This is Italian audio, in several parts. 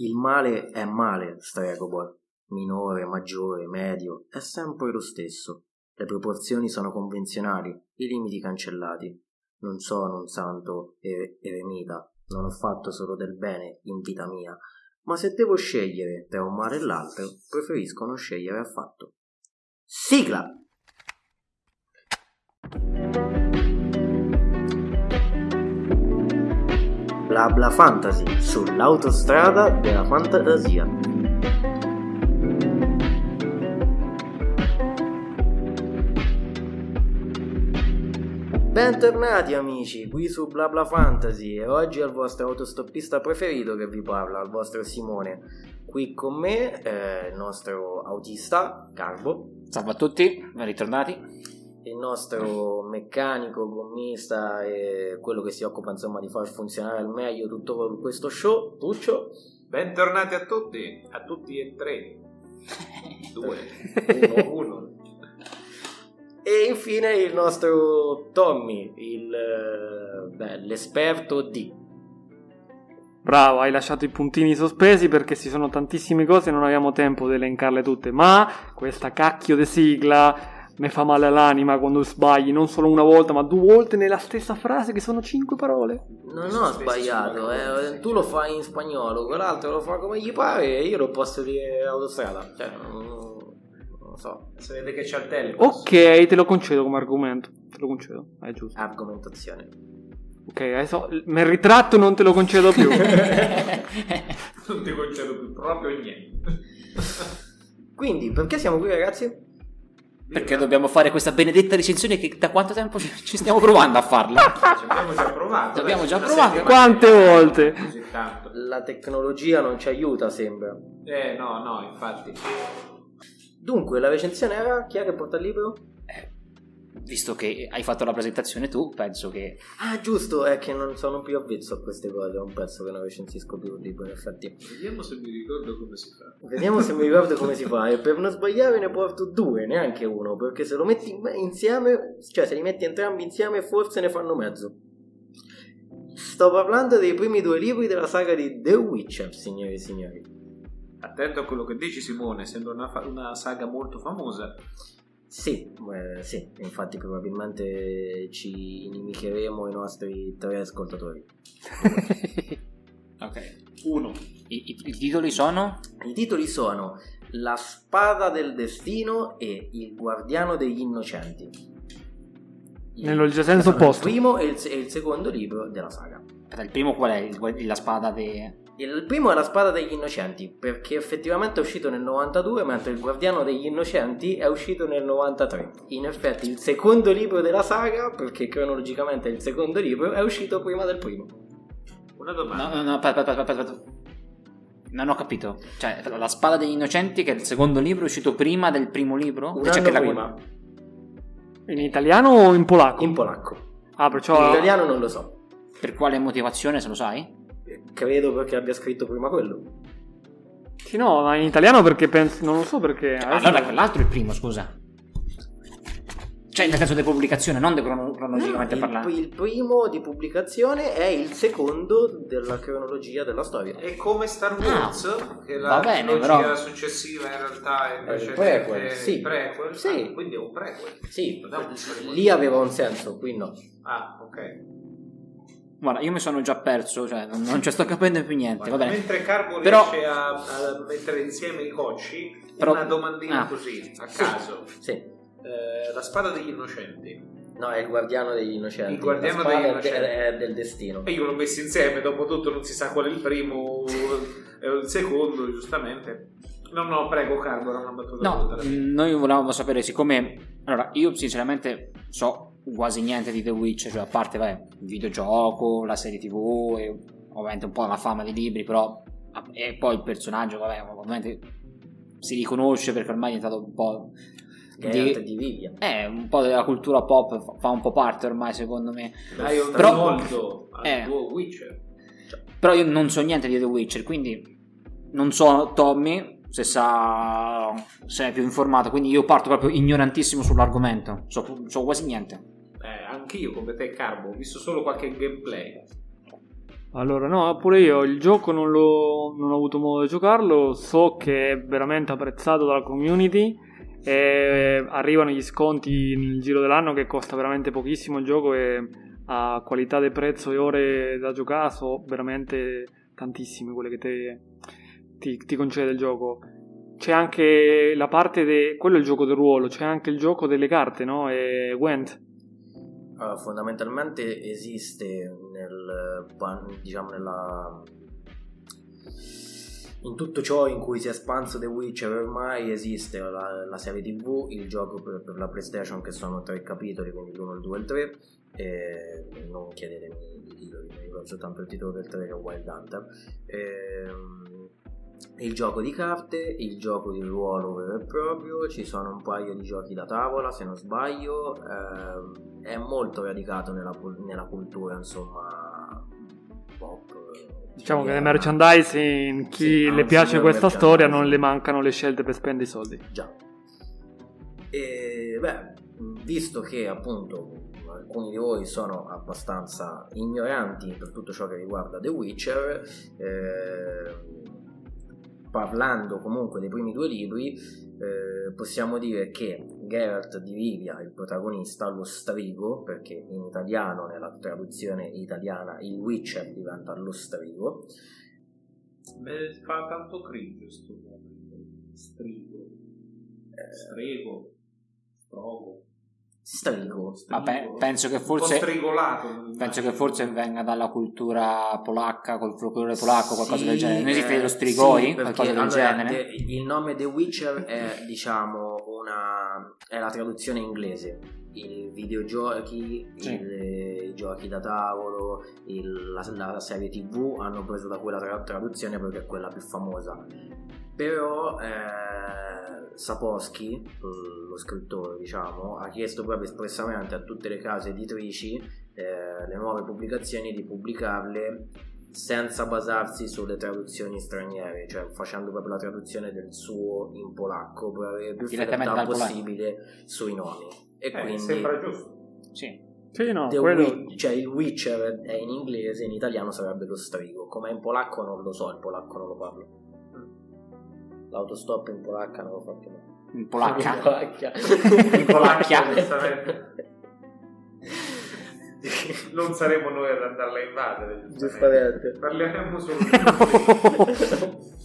Il male è male, Stregobor. Minore, maggiore, medio, è sempre lo stesso. Le proporzioni sono convenzionali, i limiti cancellati. Non sono un santo e- eremita, non ho fatto solo del bene in vita mia, ma se devo scegliere tra un male e l'altro, preferisco non scegliere affatto. Sigla! Bla bla fantasy sull'autostrada della fantasia. Bentornati amici, qui su Bla Bla Fantasy e oggi è il vostro autostoppista preferito che vi parla, il vostro Simone. Qui con me eh, il nostro autista, Carbo, Salve a tutti, ben ritornati. Il nostro meccanico, gommista e quello che si occupa insomma di far funzionare al meglio tutto questo show, Tuccio. Bentornati a tutti, a tutti e tre. Due. Uno. Uno. E infine il nostro Tommy, il, eh, beh, l'esperto di... Bravo, hai lasciato i puntini sospesi perché ci sono tantissime cose e non abbiamo tempo di elencarle tutte. Ma questa cacchio di sigla mi fa male all'anima quando sbagli non solo una volta, ma due volte nella stessa frase che sono cinque parole. Non ho sbagliato, eh, tu lo fai in spagnolo, quell'altro lo fa come gli pare e io lo posso dire autostrada. Cioè, non, so. Si vede che c'è il telefono. Ok, te lo concedo come argomento. Te lo concedo, è giusto. Argomentazione. Ok, adesso mi ritratto non te lo concedo più. Non ti concedo più proprio niente. Quindi, perché siamo qui ragazzi? Perché dobbiamo fare questa benedetta recensione che da quanto tempo ci, stiamo provando a farla? Ci abbiamo già provato. Abbiamo dai, già provato. Quante volte? Così tanto. La tecnologia non ci aiuta, sembra. Eh, no, no, infatti. Dunque, la recensione era chi è che porta il libro? Visto che hai fatto la presentazione tu, penso che... Ah, giusto, è che non sono più avvezzo a queste cose, è un pezzo che non recensisco più un libro, in effetti. Vediamo se mi ricordo come si fa. Vediamo se mi ricordo come si fa. E per non sbagliare ne porto due, neanche uno. Perché se lo metti in- insieme, cioè se li metti entrambi insieme, forse ne fanno mezzo. Sto parlando dei primi due libri della saga di The Witcher, signori e signori. Attento a quello che dici Simone, sembra una, fa- una saga molto famosa. Sì, eh, sì, infatti probabilmente ci inimicheremo i nostri tre ascoltatori. Ok. Uno. I, i- i titoli sono? I titoli sono La spada del destino e Il guardiano degli innocenti. Il- Nello senso opposto. Il primo e il, e il secondo libro della saga. Il primo qual è? Il- la spada de... Il primo è La spada degli innocenti, perché effettivamente è uscito nel 92, mentre Il guardiano degli innocenti è uscito nel 93. In effetti il secondo libro della saga, perché cronologicamente è il secondo libro, è uscito prima del primo. Una domanda. No, no, no, aspetta, aspetta, aspetta, aspetta. Non ho capito. Cioè, la spada degli innocenti, che è il secondo libro, è uscito prima del primo libro? Un C'è anno che la- prima, In italiano o in polacco? in polacco. Ah, perciò... In italiano non lo so. Per quale motivazione, se lo sai? Credo perché abbia scritto prima quello. Sì, no, ma in italiano perché penso... Non lo so perché... adesso- Allora quell'altro è il primo, scusa. Cioè, nel senso di pubblicazione, non di crono- cronologicamente il, parlando. il primo di pubblicazione è il secondo della cronologia della storia. È come Star Wars, che la va bene, trilogia però- successiva in realtà è il invece prequel, sì. prequel. Sì. Ah, quindi è un prequel. Sì, è prequel. lì aveva un senso, qui no. Ah, ok. Guarda, io mi sono già perso, cioè non, non ci sto capendo più niente, va bene. Mentre Carbo Però- riesce a, a mettere insieme i cocci, Però- una domandina Ah. così, a caso. Sì. Eh, la spada degli innocenti. No, è il guardiano degli innocenti. Il guardiano degli innocenti. È, del destino. E io l'ho messi insieme, dopo tutto non si sa qual è il primo e il secondo, giustamente. No, no, prego Carbo, era una battuta No, noi volevamo sapere, siccome... Allora, io sinceramente so quasi niente di The Witch, cioè a parte, vabbè, il videogioco, la serie tv e ovviamente un po' la fama dei libri, però... E poi il personaggio, vabbè, ovviamente si riconosce perché ormai è diventato un po'... Di- di Vivia. Eh, un po' della cultura pop fa- un po' parte ormai secondo me. Dai un Però- molto al eh. tuo Witcher. Però io non so niente di The Witcher, quindi non so Tommy se sa se è più informato, quindi io parto proprio ignorantissimo sull'argomento, so, so quasi niente. Anch'io come te Carbo, ho visto solo qualche gameplay. Allora, no, pure io il gioco non, non ho avuto modo di giocarlo, so che è veramente apprezzato dalla community e arrivano gli sconti nel giro dell'anno che costa veramente pochissimo il gioco e a qualità di prezzo e ore da giocare sono veramente tantissime quelle che te, ti, ti concede il gioco. C'è anche la parte de, quello è il gioco del ruolo, c'è anche il gioco delle carte, no? E Gwent. Allora, fondamentalmente esiste nel, diciamo nella in tutto ciò in cui si è espanso The Witcher ormai esiste la, la serie tv, il gioco per, per, la PlayStation che sono tre capitoli, quindi l'1, il 2 e il 3 e non chiedetemi i titoli, mi ricordo soltanto il titolo del 3 che è Wild Hunter. E, ehm, il gioco di carte, il gioco di ruolo vero e proprio, ci sono un paio di giochi da tavola se non sbaglio, eh, è molto radicato nella, nella cultura insomma pop. Diciamo che nel merchandising, chi sì, le piace questa storia non le mancano le scelte per spendere i soldi. Già. E beh, visto che appunto alcuni di voi sono abbastanza ignoranti per tutto ciò che riguarda The Witcher, eh, parlando comunque dei primi due libri, eh, possiamo dire che Geralt di Rivia, il protagonista, lo strigo, perché in italiano, nella traduzione italiana, il Witcher diventa lo strigo. Beh, fa tanto cringe sto nome, strigo, eh, strego, strogo. Strigo. Vabbè, penso che forse penso che forse venga dalla cultura polacca, col folklore polacco, qualcosa sì, del genere. Non esiste eh, lo strigoi, sì, qualcosa del allora, genere. De, il nome The Witcher è, diciamo, una è la traduzione inglese. I videogiochi, sì. il, i giochi da tavolo, il, la, la, serie TV hanno preso da quella tra, traduzione perché è quella più famosa. Però eh, Sapolsky, lo scrittore, diciamo, ha chiesto proprio espressamente a tutte le case editrici eh, le nuove pubblicazioni di pubblicarle senza basarsi sulle traduzioni straniere, cioè facendo proprio la traduzione del suo in polacco per avere più fedeltà possibile sui nomi. E eh, quindi sembra giusto. Sì. Sì, no, quello... Witch, cioè il Witcher è in inglese, in italiano sarebbe lo strigo. Come in polacco non lo so, il polacco non lo parlo. L'autostop in polacca non lo faccio mai. In polacca? In polacca. in polacca, non saremo noi ad andarla a invadere. Giustamente. Parliamo solo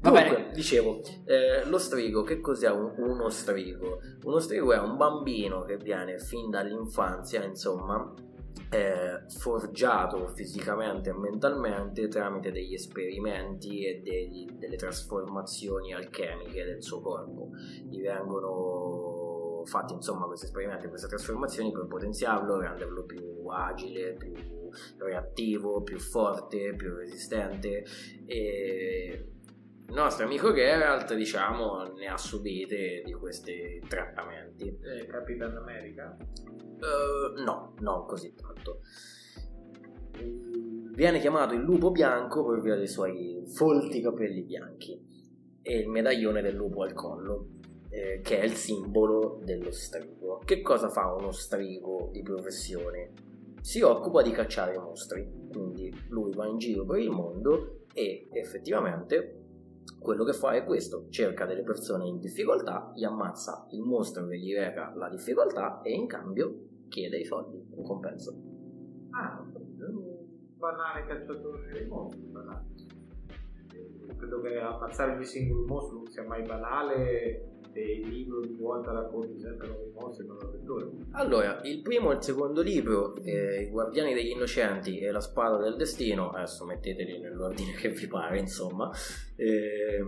Va bene, dicevo, eh, lo strigo, che cos'è un, uno strigo? Uno strigo è un bambino che viene fin dall'infanzia, insomma, eh, forgiato fisicamente e mentalmente tramite degli esperimenti e degli, delle trasformazioni alchemiche del suo corpo. Gli vengono fatti insomma questi esperimenti, queste trasformazioni per potenziarlo, renderlo più agile, più reattivo, più forte, più resistente e il nostro amico Geralt, diciamo, ne ha subite di questi trattamenti. Eh, Capitan America? Uh, no, non così tanto. Viene chiamato il lupo bianco per via dei suoi folti capelli bianchi e il medaglione del lupo al collo, eh, che è il simbolo dello strigo. Che cosa fa uno strigo di professione? Si occupa di cacciare mostri, quindi lui va in giro per il mondo e effettivamente quello che fa è questo, cerca delle persone in difficoltà, gli ammazza il mostro che gli reca la difficoltà e in cambio chiede i soldi in compenso. Ah, un banale cacciatore dei mostri, banale. Credo che ammazzare ogni singolo mostro non sia mai banale il libro di volta racconti sempre nuovi mostri e nuove avventure. Allora, il primo e il secondo libro, eh, I Guardiani degli Innocenti e La Spada del Destino, adesso metteteli nell'ordine che vi pare, insomma, eh,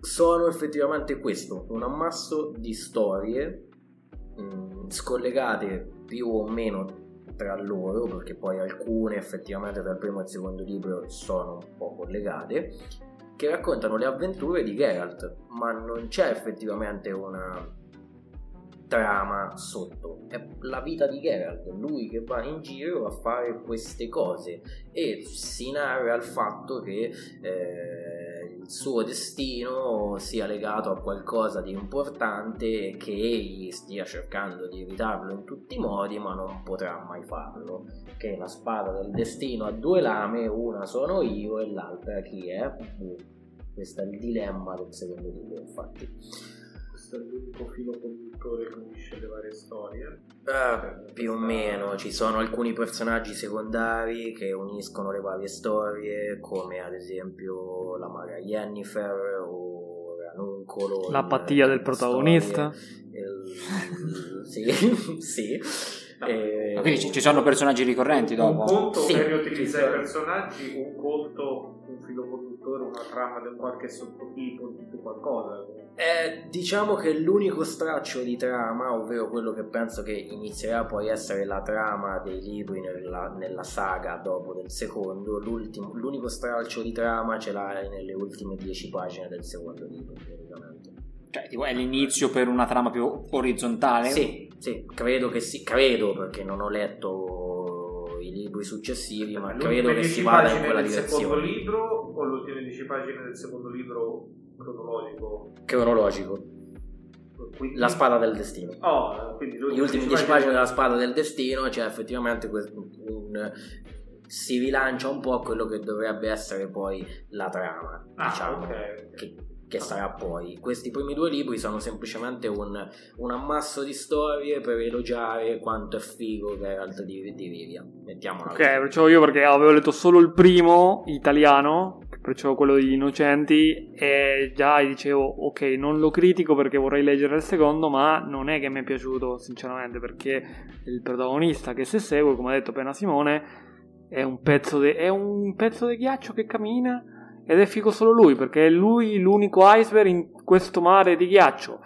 sono effettivamente questo, un ammasso di storie mh, mm, scollegate più o meno tra loro, perché poi alcune effettivamente il primo e secondo libro sono un po' collegate, che raccontano le avventure di Geralt, ma non c'è effettivamente una trama sotto, è la vita di Geralt, lui che va in giro a fare queste cose e si narra il fatto che eh, suo destino sia legato a qualcosa di importante che egli stia cercando di evitarlo in tutti i modi, ma non potrà mai farlo. Che la spada del destino ha due lame, una sono io e l'altra chi è? Uh, questo è il dilemma del secondo libro, infatti. È l'unico filo conduttore che unisce le varie storie. Eh, più o meno ci sono alcuni personaggi secondari che uniscono le varie storie, come ad esempio la maga Jennifer o Ranuncolo. L'apatia del protagonista. il- sì, sì. No. Eh, Ma quindi ci, ci sono personaggi ricorrenti Un dopo? conto Sì, per riutilizzare i personaggi, un conto, un filo conduttore, una trama di un qualche sottotipo, di qualcosa. Eh, diciamo che l'unico straccio di trama, ovvero quello che penso che inizierà poi a essere la trama dei libri nella, nella saga dopo del secondo, l'ultimo- l'unico straccio di trama ce l'hai nelle ultime dieci pagine del secondo libro, praticamente. Cioè, tipo, è l'inizio per una trama più orizzontale? Sì, sì, credo che sì, credo perché non ho letto i libri successivi, ma credo che si 10 vada in pagine quella del secondo direzione. libro o le ultime 10 pagine del secondo libro cronologico? Cronologico, Quindi- la spada del destino. Oh, quindi gli ultimi 10 pagine della spada del destino c'è effettivamente que- un, si rilancia un po' quello che dovrebbe essere poi la trama Ah, diciamo ok. che, che sarà poi. Questi primi due libri sono semplicemente un, un ammasso di storie per elogiare quanto è figo Geralt di, di Rivia mettiamola Ok, così. perciò io perché avevo letto solo il primo italiano, perciò quello degli innocenti, e già dicevo ok, non lo critico perché vorrei leggere il secondo, ma non è che mi è piaciuto sinceramente perché il protagonista che se segue, come ha detto appena Simone, è un pezzo di è un pezzo di ghiaccio che cammina ed è figo solo lui perché è lui l'unico iceberg in questo mare di ghiaccio.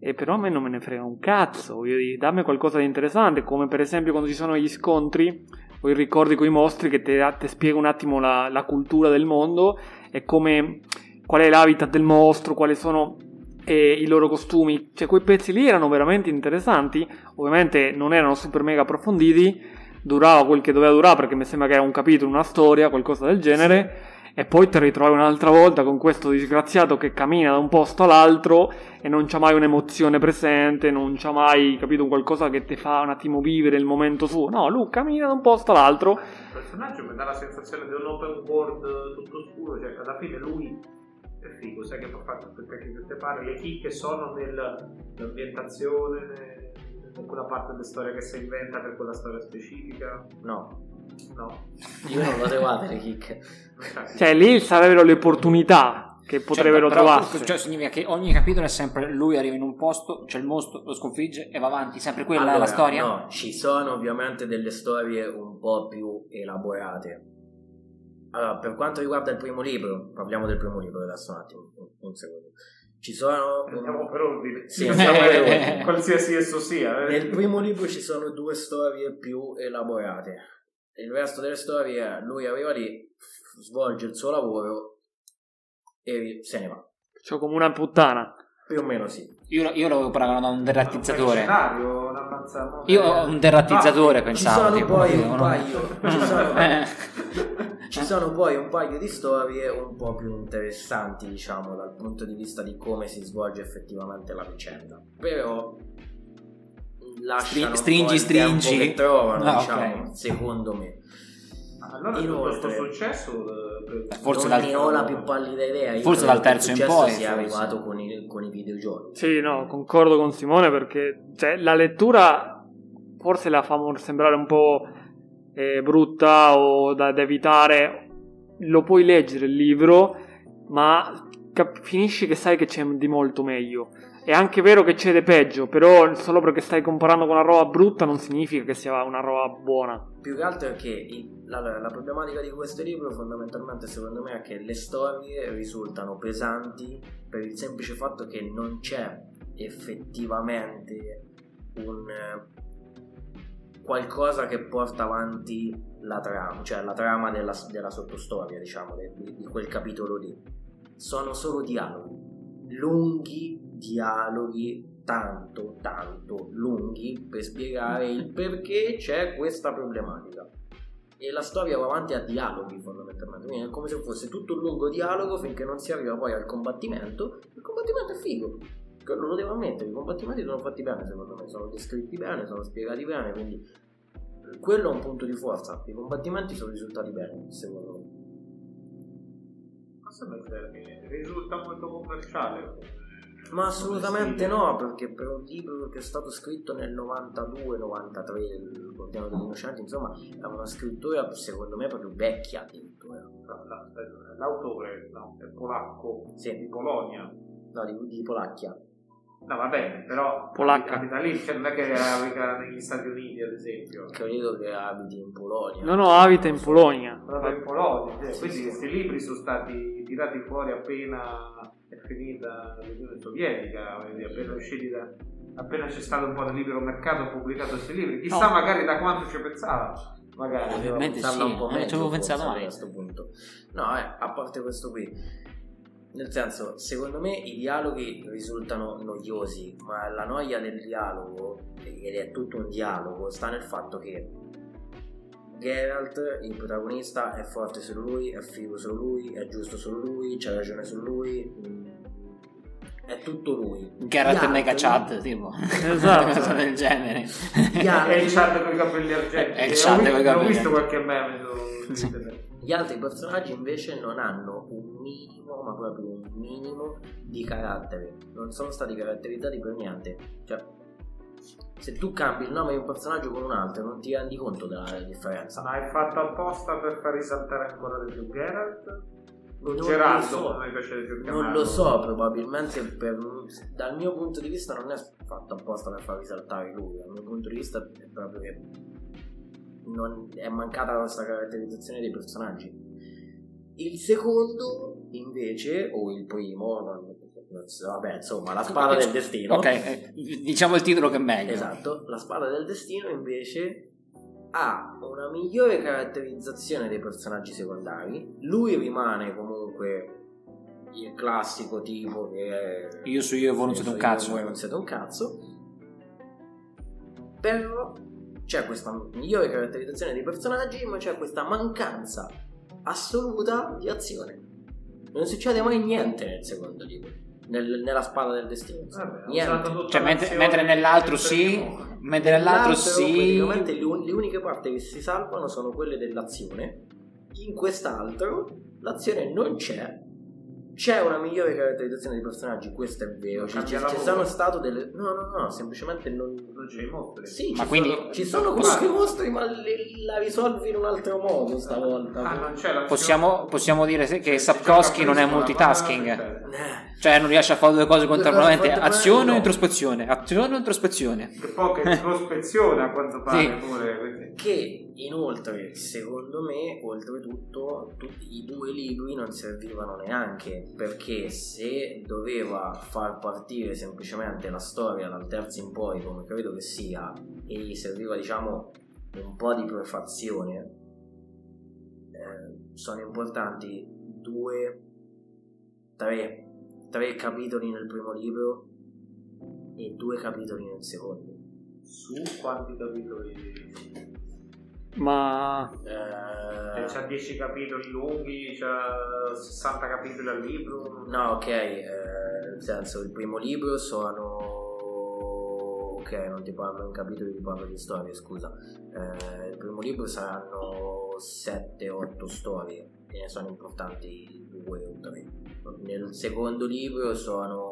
E però a me non me ne frega un cazzo, voglio dire, dammi qualcosa di interessante, come per esempio quando ci sono gli scontri o i ricordi con i mostri che ti spiega un attimo la, la cultura del mondo e come qual è l'habitat del mostro, quali sono eh, i loro costumi. Cioè, quei pezzi lì erano veramente interessanti. Ovviamente non erano super mega approfonditi. Durava quel che doveva durare perché mi sembra che era un capitolo, una storia, qualcosa del genere. E poi ti ritrovi un'altra volta con questo disgraziato che cammina da un posto all'altro e non c'ha mai un'emozione presente, non c'ha mai, capito, un qualcosa che ti fa un attimo vivere il momento suo. No, lui cammina da un posto all'altro. Il personaggio mi dà la sensazione di un open world tutto scuro, cioè alla fine lui è figo, sai che può fare tutto il cacchio che ti pare, le chicche sono nell'ambientazione, in quella parte della storia che si inventa per quella storia specifica, no no? io non l'ho trovate le chicche Cioè, lì sarebbero le opportunità che potrebbero Cioè, trovarsi. Cioè, significa che ogni capitolo è sempre lui arriva in un posto, c'è il mostro, lo sconfigge e va avanti. Sempre quella è Allora, la storia? No, ci sono ovviamente delle storie un po' più elaborate. Allora, per quanto riguarda il primo libro, parliamo del primo libro adesso un attimo, un, un secondo. Ci sono... Andiamo per ordine, Sì, andiamo per ordine. qualsiasi esso sia. eh. Nel primo libro ci sono due storie più elaborate. Il resto delle storie è lui arriva lì, svolge il suo lavoro e se ne va. Cioè, come una puttana. Più o meno sì. Io, io l'avevo paragonato a un Un derratizzatore. Io ho un derratizzatore, Ah, Ci pensavo. sono tipo, poi no? un paio... Ci sono, Eh. Ci sono poi un paio di storie un po' più interessanti, diciamo, dal punto di vista di come si svolge effettivamente la vicenda. Però lasciano stringi, tempo stringi. che trovano, Ah, diciamo, ok. secondo me. Allora tutto questo Inoltre- successo eh, Forse non dal- ne ho la più pallida idea. Io Forse dal terzo in poi, sia forse. arrivato con i, con i videogiochi. Sì, no, concordo con Simone perché cioè, la lettura forse la fa sembrare un po' eh, brutta o da, da evitare. Lo puoi leggere il libro, ma cap- finisci che sai che c'è di molto meglio. È anche vero che c'è di peggio, però solo perché stai comparando con una roba brutta non significa che sia una roba buona. Più che altro è che il- la, la problematica di questo libro fondamentalmente secondo me è che le storie risultano pesanti per il semplice fatto che non c'è effettivamente un eh, qualcosa che porta avanti la trama, cioè la trama della, della sottostoria, diciamo, di, di quel capitolo lì. Sono solo dialoghi, lunghi dialoghi, tanto, tanto lunghi per spiegare il perché c'è questa problematica. e la storia va avanti a dialoghi fondamentalmente, quindi è come se fosse tutto un lungo dialogo finché non si arriva poi al combattimento, il combattimento è figo, quello lo devo ammettere, i combattimenti sono fatti bene secondo me, sono descritti bene, sono spiegati bene, quindi quello è un punto di forza, i combattimenti sono risultati bene secondo me. È il termine, risulta molto commerciale. Ma assolutamente no, perché per un libro che è stato scritto nel 92-93, il Guardiano degli Innocenti, insomma, è una scrittura secondo me proprio vecchia addirittura. L'autore no, è polacco Sì. di Polonia. No, di, di Polacchia. No, va bene, però Polacca. abita lì, cioè non è che abita negli Stati Uniti, ad esempio. Credo che abiti in Polonia. No, no, abita in Polonia. Proprio in Polonia, cioè, Sì, quindi sì. questi libri sono stati tirati fuori appena è finita l'Unione Sovietica, quindi appena usciti da, appena c'è stato un po' di libero mercato, ho pubblicato questi libri. Chissà No. magari da quanto ci pensava. Magari. Ovviamente sì, un po' non ci meglio, avevo forse, pensato a mai. questo punto. No, eh, a parte questo qui. Nel senso, secondo me i dialoghi risultano noiosi, ma la noia del dialogo, ed è tutto un dialogo, sta nel fatto che Geralt, il protagonista, è forte solo lui, è figo solo lui, è giusto solo lui, c'ha ragione solo lui, mm, è tutto lui. Geralt e Mega Chad, tipo. Esatto. Una cosa del genere. È il chat con i capelli argenti. È il chat con i capelli Ho visto argenti. qualche meme su. Gli altri personaggi invece non hanno un minimo, ma proprio un minimo di carattere. Non sono stati caratterizzati per niente. Cioè, se tu cambi il nome di un personaggio con un altro, non ti rendi conto della differenza. Ma hai fatto apposta per far risaltare ancora di più Geralt? Non Geraldo, so. come piace di più Non chiamarlo. lo so, probabilmente per, dal mio punto di vista non è fatto apposta per far risaltare lui. Dal mio punto di vista è proprio che non è mancata questa caratterizzazione dei personaggi. Il secondo, invece, o il primo, non- non so, vabbè, insomma, la spada del destino. Ok, eh, diciamo il titolo che è meglio. Esatto, la spada del destino invece ha una migliore caratterizzazione dei personaggi secondari. Lui rimane comunque il classico tipo che è Io su io voi non siete un cazzo. voi non siete un cazzo. Però c'è questa migliore caratterizzazione dei personaggi, ma c'è questa mancanza assoluta di azione. Non succede mai niente nel secondo libro, nel- nella spada del destino. Vabbè, niente. Cioè, mentre, mentre nell'altro sì, mentre nell'altro Nell'altro, sì. Praticamente le, un- le uniche parti che si salvano sono quelle dell'azione. In quest'altro l'azione non c'è. C'è una migliore caratterizzazione dei personaggi, questo è vero. Ci, ci, ci sono state delle. No, no, no, semplicemente non. Non c'è i mostri. Sì, Ma ci quindi- sono, ci sono Guarda. comunque i mostri, ma le- la risolvi in un altro modo stavolta. Ah, non c'è l'azione. Possiamo, possiamo dire che Se Sapkowski non è multitasking. cioè, Eh, Cioè non riesce a fare due cose contemporaneamente. Azione o introspezione? Azione o introspezione? Che poi che introspezione a quanto pare Sì. pure. quindi- Che inoltre, secondo me, oltretutto, tutti i due libri non servivano neanche perché se doveva far partire semplicemente la storia dal terzo in poi, come credo che sia, e gli serviva, diciamo, un po' di prefazione, eh, sono importanti due, tre, tre capitoli nel primo libro e due capitoli nel secondo. Su quanti capitoli? Ma Eh, Cioè, c'ha 10 capitoli lunghi, c'ha 60 capitoli al libro. No, ok, eh, nel senso il primo libro sono... Ok, non ti parlo in capitoli, ti parlo di storie, scusa. Eh, il primo libro saranno 7-8 storie, e ne sono importanti 2 o 3. Nel secondo libro sono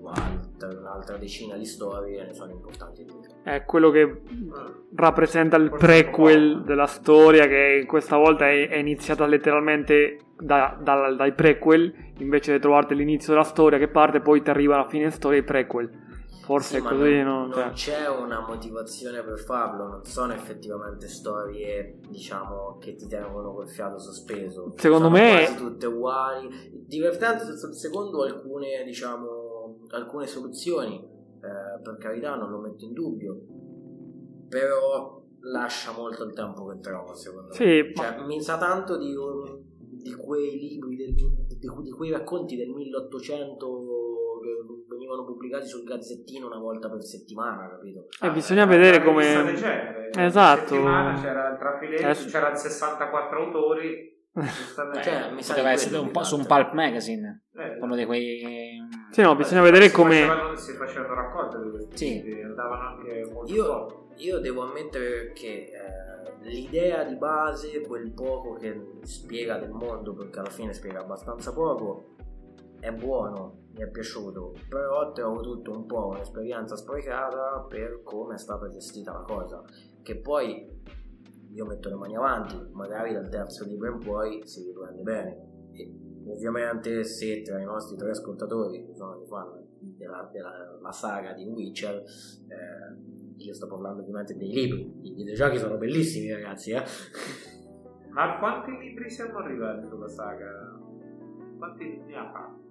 un'altra decina di storie, ne sono importanti 2. è quello che Ah. rappresenta il prequel della storia che questa volta è, iniziata letteralmente da- dal- dai prequel invece di trovarti l'inizio della storia che parte poi ti arriva alla fine storia i prequel forse Sì, è così non, no? non Cioè, c'è una motivazione per farlo, non sono effettivamente storie, diciamo, che ti tengono col fiato sospeso. Secondo sono me- quasi tutte uguali. Divertente sul secondo alcune, diciamo, alcune soluzioni, eh, per carità, non lo metto in dubbio, però lascia molto il tempo che trova, secondo me. sì ma- Cioè, mi sa tanto di, un- di quei libri, del- di, di quei racconti del 1800 che venivano pubblicati sul gazzettino una volta per settimana, capito? E bisogna vedere Una rivista come... Esatto. Una settimana c'era il trafiletto, Adesso- c'erano 64 autori. Cioè, mi sa Poteva essere un po' su un pulp magazine, Eh, uno di quei... Sì, no, bisogna vedere si come... Facevano, si facevano raccolte di questi Sì. andavano anche molto Io, io devo ammettere che eh, l'idea di base, quel poco che spiega del mondo, perché alla fine spiega abbastanza poco, è buono, mi è piaciuto, però trovo tutto un po' un'esperienza sprecata per come è stata gestita la cosa, che poi io metto le mani avanti, magari dal terzo libro in poi si riprende bene. E ovviamente se tra i nostri tre ascoltatori sono i fan della, della- la saga di Witcher, eh, io sto parlando ovviamente dei libri, i videogiochi sono bellissimi ragazzi, eh? Ma a quanti libri siamo arrivati sulla saga? Quanti ne ha fatti?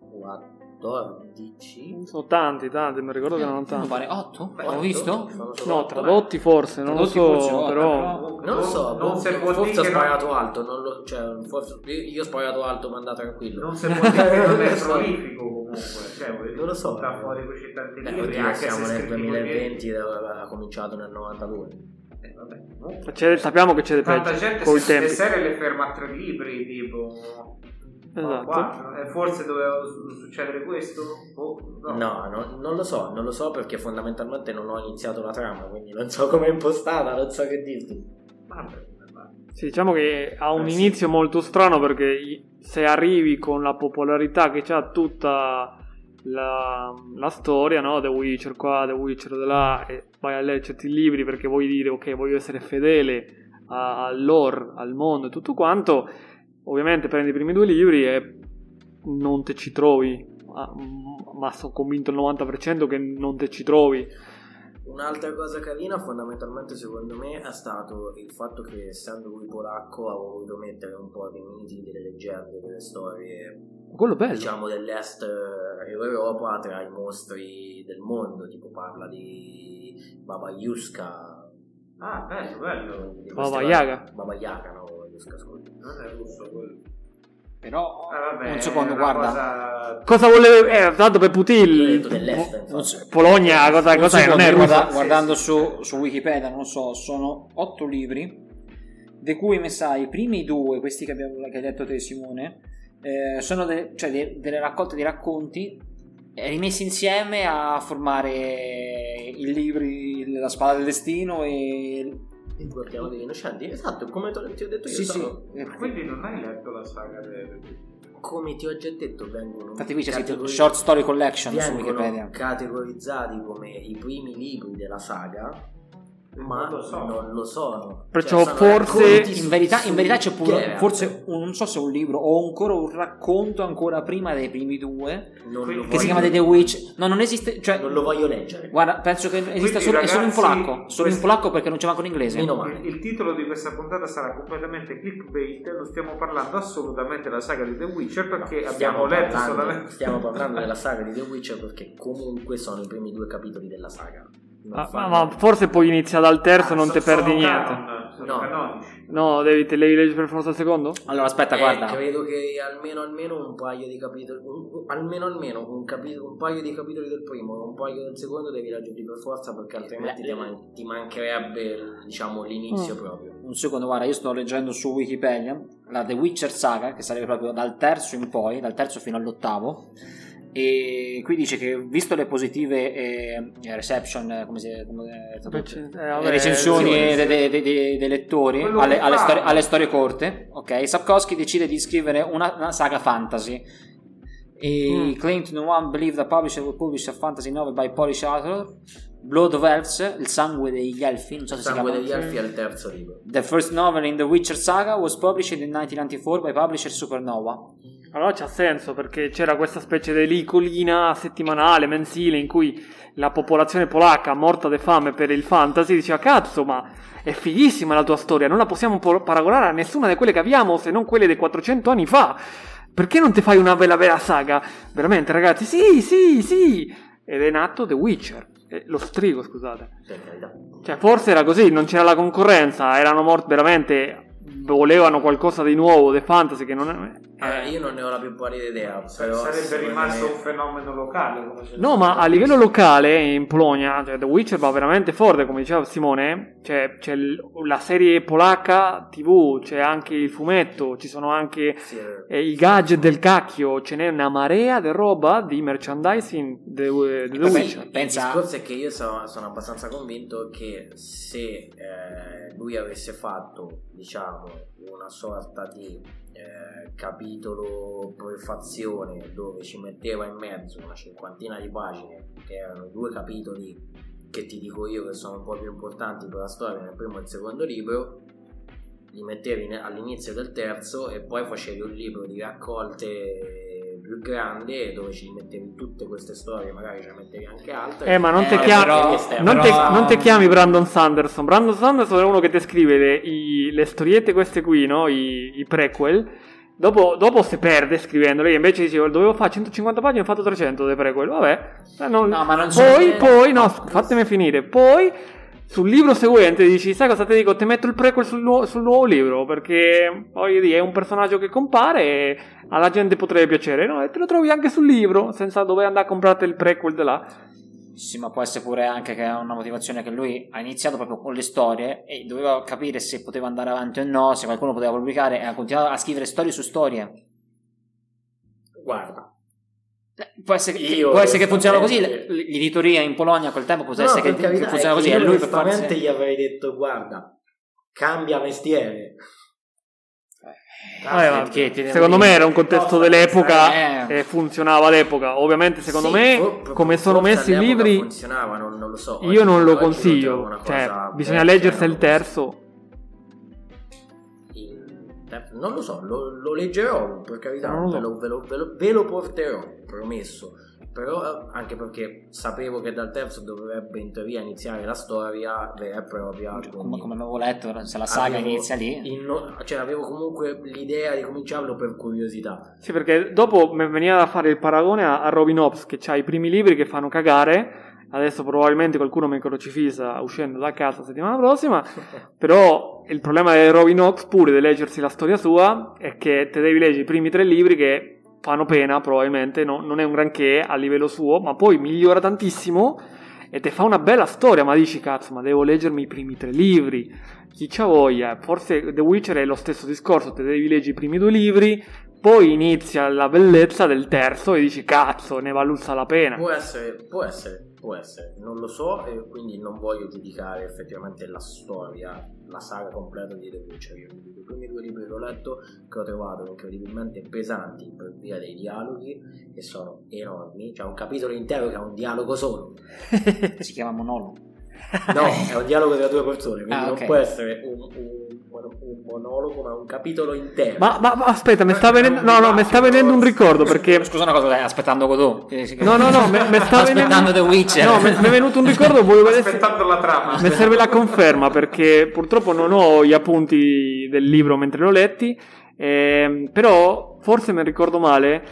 14 Sono tanti, tanti, mi ricordo che erano tanti. pare 8? Beh, Ho visto? No, tradotti forse, non lo Tradotti forse, so, però... Comunque, Non lo so, non si può forse ho sparato alto, non lo- cioè, forse- io, ho sparato alto, ma andate tranquillo. Non si può dire che non è Non lo so. prolifico comunque, cioè, dire, Non lo so. sta fuori così tanti Beh, libri, anche se siamo nel scritti con 2020, ha cominciato nel 92. Eh, vabbè, comunque. C'è- sappiamo che c'è Tanta peggio, i si- le serie le ferma a tre libri, tipo... Esatto. quattro. E forse doveva su- succedere questo? Oh, no. No, no, non lo so, non lo so perché fondamentalmente non ho iniziato la trama, quindi non so come è impostata, non so che dirti. Vabbè. Sì, diciamo che ha un Eh, sì. inizio molto strano perché se arrivi con la popolarità che c'ha tutta la, la storia, no? The Witcher qua, The Witcher là, e vai a leggerti i libri perché vuoi dire ok, voglio essere fedele a- al lore, al mondo e tutto quanto, ovviamente prendi i primi due libri e non te ci trovi, ma, ma sono convinto al 90% che non te ci trovi. Un'altra cosa carina fondamentalmente secondo me è stato il fatto che essendo lui polacco ha voluto mettere un po' dei miti, delle leggende, delle storie Quello è bello. diciamo dell'est eh, Europa tra i mostri del mondo, tipo parla di Baba Yuska. Ah, bello, bello. Baba Yaga. Baba Yaga, Non è russo quello. Però, Ah, vabbè, un secondo, guarda. cosa- Cosa volevo... Eh, tanto per Putin... Polonia, cosa, cosa è? Non secondo, è guarda- russa? guardando su, su Wikipedia, non so, sono otto libri, di cui mi sa i primi due, questi che, abbiamo, che hai detto te Simone, eh, sono de- cioè de- delle raccolte di racconti eh, rimessi insieme a formare i libri La spada del destino e... Il guardiano degli innocenti, esatto, come te- ti ho detto io. Sì, sì. sono- eh, Quindi non hai letto la saga del... Come ti ho già detto, vengono Infatti qui c'è scritto categori- Short Story Collection su vengono Wikipedia. categorizzati come i primi libri della saga, ma Non lo so. non lo sono. Perciò sono forse- In verità, in verità c'è pure, forse un- non so se un libro o ancora un racconto ancora prima dei primi due non che che voglio- si chiama The, The Witch. No, non esiste, cioè Non lo voglio leggere. Guarda, penso che esista Quindi, solo, è solo in ragazzi, polacco. Solo in questo- polacco perché non c'è manco in inglese. Meno male. Il, il titolo di questa puntata sarà completamente clickbait, non stiamo parlando assolutamente della saga di The Witcher perché abbiamo Stiamo letto parlando, solamente... stiamo parlando della saga di The Witcher perché comunque sono i primi due capitoli della saga. Ah, fanno- ma forse poi inizia dal terzo Ah, non so- ti perdi sono niente. canon, sono No. canonici. No, devi, te devi leggere per forza il secondo? Allora, aspetta, Eh, guarda. credo che almeno almeno un paio di capitoli un- almeno almeno un, capi- un paio di capitoli del primo e un paio del secondo devi leggerli per forza perché altrimenti ti, man- ti mancherebbe diciamo l'inizio Mm. proprio Un secondo, guarda, io sto leggendo su Wikipedia la The Witcher Saga, che sarebbe proprio dal terzo in poi, dal terzo fino all'ottavo. E qui dice che visto le positive eh, reception, eh, come si come, Eh, le vabbè, recensioni sì, dei, dei- dei- dei- lettori alle, alle storie, alle storie corte, ok? Sapkowski decide di scrivere una, una saga fantasy. E Mm. claim to no one believe the publisher will publish a fantasy novel by Polish author. Blood of Elves, il sangue degli elfi, non so il se si sangue degli elfi è il terzo libro The first novel in the Witcher saga was published in 1994 by publisher Supernova. Allora c'ha senso perché c'era questa specie di edicolina settimanale, mensile, in cui la popolazione polacca, morta di fame per il fantasy, diceva cazzo ma è fighissima la tua storia, non la possiamo po- paragonare a nessuna di quelle che abbiamo se non quelle dei 400 anni fa. Perché non ti fai una bella vera saga? Veramente ragazzi, sì, sì, sì! Ed è nato The Witcher, eh, lo strigo scusate. Cioè, forse era così, non c'era la concorrenza, erano morti veramente volevano qualcosa di nuovo, The Fantasy, che non è... Eh, io non ne ho la più pallida idea. Però Sarebbe rimasto me- un fenomeno locale. No, ma a livello locale in Polonia, cioè, The Witcher va veramente forte, come diceva Simone. Cioè, c'è il- la serie polacca TV, c'è anche il fumetto, ci sono anche Sì, eh. eh, i gadget del cacchio, ce n'è una marea di roba di merchandising di The, The Vabbè, Witcher. pensa- Il discorso è che io sono, sono abbastanza convinto che se eh, lui avesse fatto, diciamo, una sorta di eh, capitolo prefazione dove ci metteva in mezzo una cinquantina di pagine, che erano due capitoli che ti dico io che sono un po' più importanti per la storia nel primo e il secondo libro, li mettevi all'inizio del terzo e poi facevi un libro di raccolte più grande dove ci mettevi tutte queste storie, magari ce ne mettevi anche altre. Eh, ma non Eh, te chiami, però- non, però- te, non te chiami Brandon Sanderson. Brandon Sanderson è uno che ti scrive le, i- le storiette queste qui, no? I, i prequel. Dopo, dopo si perde scrivendole. Invece dicevo, dovevo fare 150 pagine, ho fatto 300 dei prequel. Vabbè. Eh, non- No, ma non poi, poi, no, fatemi finire. Poi, sul libro seguente dici, sai cosa ti dico? Ti metto il prequel sul, nuovo- sul nuovo libro, perché voglio dire, è un personaggio che compare e alla gente potrebbe piacere. No, e te lo trovi anche sul libro, senza dover andare a comprare il prequel di là. Sì, ma può essere pure anche che è una motivazione che lui ha iniziato proprio con le storie e doveva capire se poteva andare avanti o no, se qualcuno poteva pubblicare e ha continuato a scrivere storie su storie. Può essere, che- Io può essere che funziona così, onestamente- l- l'editoria in Polonia a quel tempo può No, essere che, carità, che funziona è così e lui per forza... gli avrei detto guarda cambia mestiere ma perché secondo me era un contesto No, dell'epoca eh. e funzionava all'epoca. Ovviamente, secondo Sì, me, come sono messi i libri, funzionava non, non lo so io non lo consiglio. Cioè, bisogna leggersi il terzo. Non lo so lo, lo leggerò per carità Non lo so. ve, lo, ve lo- ve lo- ve lo porterò promesso però eh, anche perché sapevo che dal terzo dovrebbe in teoria iniziare la storia vera e propria Come, come avevo letto, se la saga avevo inizia lì... inno- cioè avevo comunque l'idea di cominciarlo per curiosità Sì, perché dopo mi veniva da fare il paragone a, a Robin Hobbs, che ha i primi libri che fanno cagare. Adesso probabilmente qualcuno mi crocifissa uscendo da casa settimana prossima. Però il problema di Robin Hobbs, pure di leggersi la storia sua, è che te devi leggere i primi tre libri che fanno pena, probabilmente, no- non è un granché a livello suo, ma poi migliora tantissimo e ti fa una bella storia, ma dici cazzo, ma devo leggermi i primi tre libri. Chi c'ha voglia, forse The Witcher è lo stesso discorso, te devi leggere i primi due libri, poi inizia la bellezza del terzo e dici cazzo, ne valuta la pena. Può essere, può essere, può essere, non lo so e quindi non voglio giudicare effettivamente la storia, la saga completa di The Witcher. Io i primi due libri che ho letto che ho trovato incredibilmente pesanti per via dei dialoghi che sono enormi, c'è un capitolo intero che ha un dialogo solo. Si chiama monologo. No, è un dialogo tra due persone, quindi Ah, non ok. può essere un, un- un monologo, ma un capitolo intero. Ma, ma- ma aspetta, mi sta venendo, no, no, mi sta venendo un ricordo perché Scusa una cosa, stai aspettando Godot? No, no, no, me, me sta venendo... aspettando The Witcher. No, mi mi è venuto un ricordo, volevo vedere Aspettando la trama. Mi serve la conferma perché purtroppo non ho gli appunti del libro mentre l'ho letti, ehm, però forse mi ricordo male.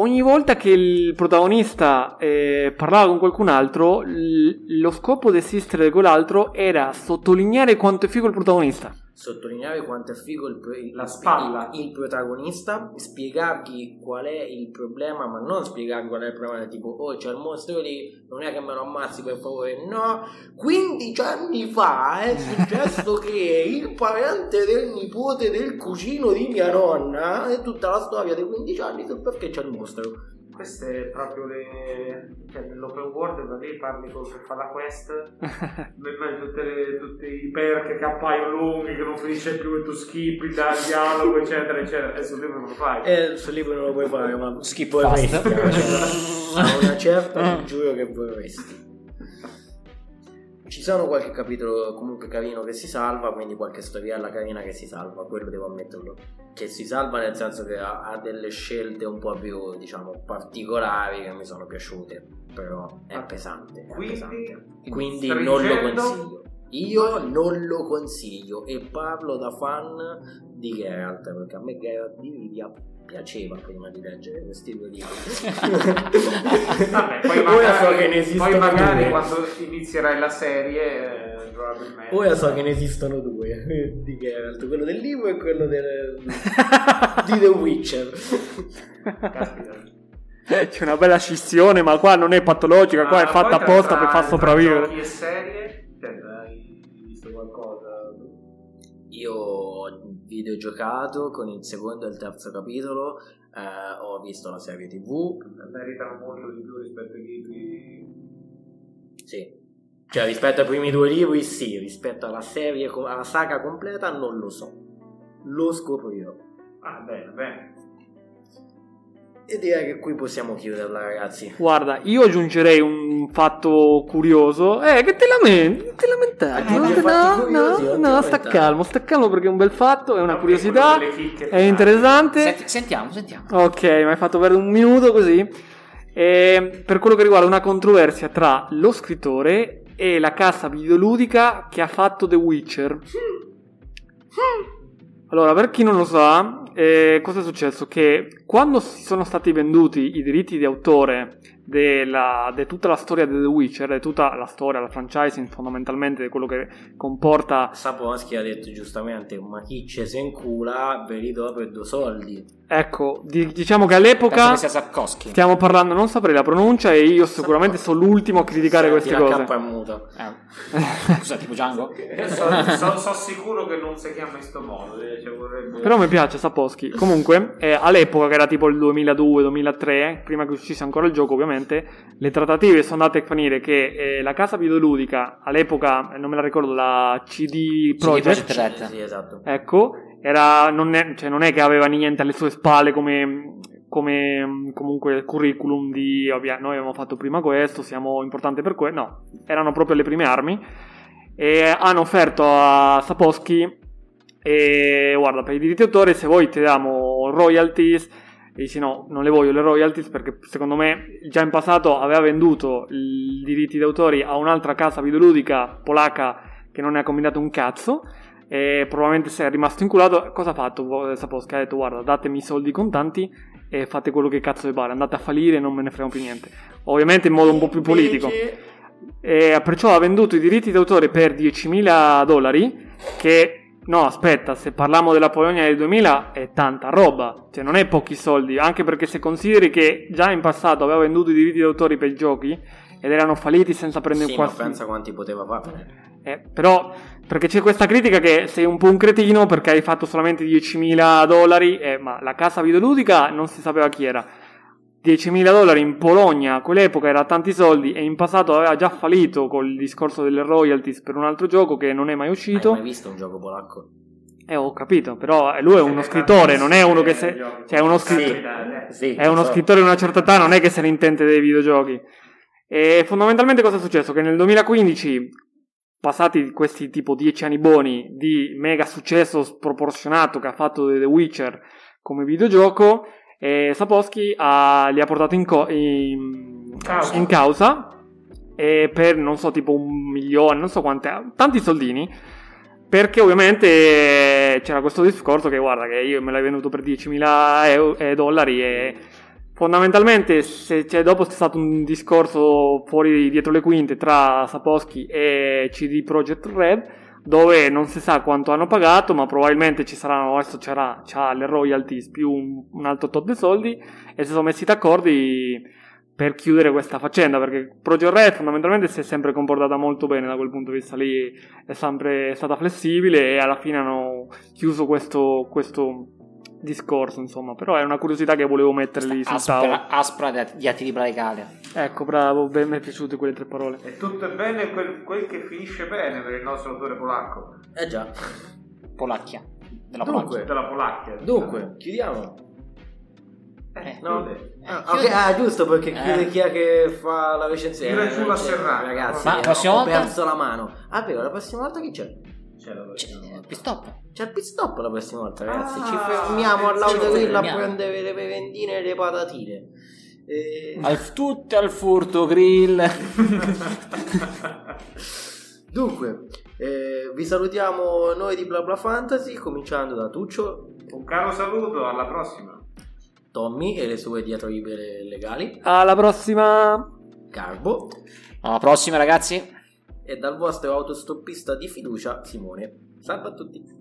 Ogni volta che il protagonista eh, parlava con qualcun altro, l- lo scopo di esistere di quell'altro era sottolineare quanto è figo il protagonista. Sottolineare quanto è figo il, il- La spalla. il, il protagonista, spiegargli qual è il problema, ma non spiegargli qual è il problema, tipo, oh c'è il mostro lì, non è che me lo ammazzi per favore, no, 15 anni fa è successo che il parente del nipote del cugino di mia nonna, è tutta la storia dei 15 anni perché c'è il mostro. Queste è proprio le. cioè nell'open world da lì parli col che fa la quest. Le- tutti i perk che appaiono lunghi, che non finisce più e tu skippi dal dialogo, eccetera, eccetera. E sul libro non lo fai. E sul libro non lo puoi fare, ma una certa- a una certa ti giuro che vorresti. Ci sono qualche capitolo comunque carino che si salva, quindi qualche storiella carina che si salva, quello devo ammetterlo. Che si salva nel senso che ha, ha delle scelte un po' più, diciamo, particolari che mi sono piaciute, però è pesante. È Quindi, pesante. Quindi non lo consiglio. Io non lo consiglio e parlo da fan di Geralt perché a me Geralt di Rivia piaceva prima di leggere questi due libri. Vabbè, poi Ora so magari, che ne esistono poi magari due. quando inizierai la serie, eh, probabilmente. Ora so che ne esistono due di Geralt, quello del libro e quello del, di The Witcher. Caspita. C'è una bella scissione, ma qua non è patologica, qua Ma è fatta poi tra- apposta per far sopravvivere. Giochi e serie, cioè, hai visto qualcosa? Io ho videogiocato con il secondo e il terzo capitolo, eh, ho visto la serie tv, Meritano molto di più rispetto ai libri. sì. Cioè rispetto ai primi due libri sì, rispetto alla serie, alla saga completa non lo so. Lo scoprirò. Ah, bene, bene. E direi che qui possiamo chiuderla ragazzi. Guarda, io aggiungerei un fatto curioso. Eh, che te lamenti? Non te lamentare. Aggiunge No, no, ti no, sta calmo, sta calmo perché è un bel fatto, è una Ok, curiosità, è interessante. Senti- sentiamo, sentiamo. Ok, mi hai fatto perdere un minuto così. E per quello che riguarda una controversia tra lo scrittore e la casa videoludica che ha fatto The Witcher. Allora, per chi non lo sa, eh, cosa è successo? Che quando si sono stati venduti i diritti di autore di tutta la storia di The Witcher, di tutta la storia, la franchising fondamentalmente, di quello che comporta Sapolsky ha detto giustamente, ma chi ce se incula ve li do per due soldi. Ecco, di- diciamo che all'epoca che sia Sapkowski. stiamo parlando, non saprei la pronuncia e io sicuramente sono l'ultimo a criticare Senti, queste la cose. K è muta. Eh. Scusa, tipo Django? Io so, so- so sicuro che non si chiama in sto modo. eh, Cioè vorrebbe... Però mi piace Sapowski. Comunque, eh, all'epoca, che era tipo il 2002-2003, prima che uscisse ancora il gioco, ovviamente, le trattative sono andate a finire che eh, la casa videoludica, all'epoca, eh, non me la ricordo, la CD Projekt, Projekt Red. Sì, esatto. ecco, era, non, è, cioè, non è che aveva niente alle sue spalle come, come comunque curriculum di ovvia, noi abbiamo fatto prima questo, siamo importanti per questo, no, erano proprio le prime armi e hanno offerto a Sapowski e guarda per i diritti d'autore se voi ti diamo royalties e dici no non le voglio le royalties perché secondo me già in passato aveva venduto i diritti d'autore a un'altra casa videoludica polacca che non ne ha combinato un cazzo e probabilmente si è rimasto inculato cosa ha fatto Sapowski ha detto guarda datemi i soldi contanti e fate quello che cazzo vi pare andate a fallire e non me ne frega più niente. Ovviamente in modo un po' più politico. E perciò ha venduto i diritti d'autore per 10.000 dollari, che no, aspetta, se parliamo della Polonia del 2000 è tanta roba, cioè non è pochi soldi, anche perché se consideri che già in passato aveva venduto i diritti d'autore per i giochi ed erano falliti senza prendere Sì, un ma quasi... pensa quanti poteva fare. Eh, però, perché c'è questa critica che sei un po' un cretino perché hai fatto solamente 10.000 dollari, eh, ma la casa videoludica non si sapeva chi era. 10.000 dollari in Polonia a quell'epoca era tanti soldi e in passato aveva già fallito col discorso delle royalties per un altro gioco che non è mai Hai uscito. mai visto un gioco polacco? Eh, ho capito, però eh, lui è uno scrittore, non è uno che se... cioè, è uno. Eh, Sì, È uno scrittore di una certa età, non è che se ne intende dei videogiochi. E fondamentalmente cosa è successo? Che nel 2015, passati questi tipo 10 anni buoni di mega successo sproporzionato che ha fatto The Witcher come videogioco, eh, Sapowski ha- li ha portato in, co- in- Causa. in causa e per non so tipo un milione, non so quante, tanti soldini. Perché ovviamente c'era questo discorso che guarda che io me l'hai venduto per 10.000 euro, eh, dollari e fondamentalmente se c'è dopo c'è stato un discorso fuori dietro le quinte tra Sapowski e CD Projekt Red dove non si sa quanto hanno pagato ma probabilmente ci saranno adesso c'era, c'ha le royalties più un, un altro tot di soldi e si sono messi d'accordo per chiudere questa faccenda perché Project Red fondamentalmente si è sempre comportata molto bene da quel punto di vista lì è sempre stata flessibile e alla fine hanno chiuso questo, questo discorso insomma però è una curiosità che volevo mettere lì sul tavolo Aspra, aspra di- di atti di radicale. ecco bravo ben, mi è piaciute quelle tre parole E tutto è bene quel, quel che finisce bene per il nostro autore polacco. Eh già. Polacchia. Della Dunque. Polacchia. Della Polacchia. Dunque, chiudiamo. Eh, No. chiude. Ah, ok, ah, giusto perché Eh. chiude chi è che fa la recensione. Tira giù la serrata. Ragazzi, Ma eh, prossima ho volta? perso la mano. Ah, vero, la prossima volta chi c'è? C'è la prossima volta. Pistop. C'è il pit stop la prossima volta, ragazzi. Ci Ah, fermiamo attenzione. all'autogrill a Fermiamo. prendere le bevendine e le patatine. E... Al, tutte al furto grill. Dunque, eh, vi salutiamo noi di BlaBla Fantasy, cominciando da Tuccio. Un caro saluto, alla prossima. Tommy e le sue dietro libere legali, Alla prossima! Carbo Alla prossima, ragazzi. e dal vostro autostoppista di fiducia Simone. Salve a tutti!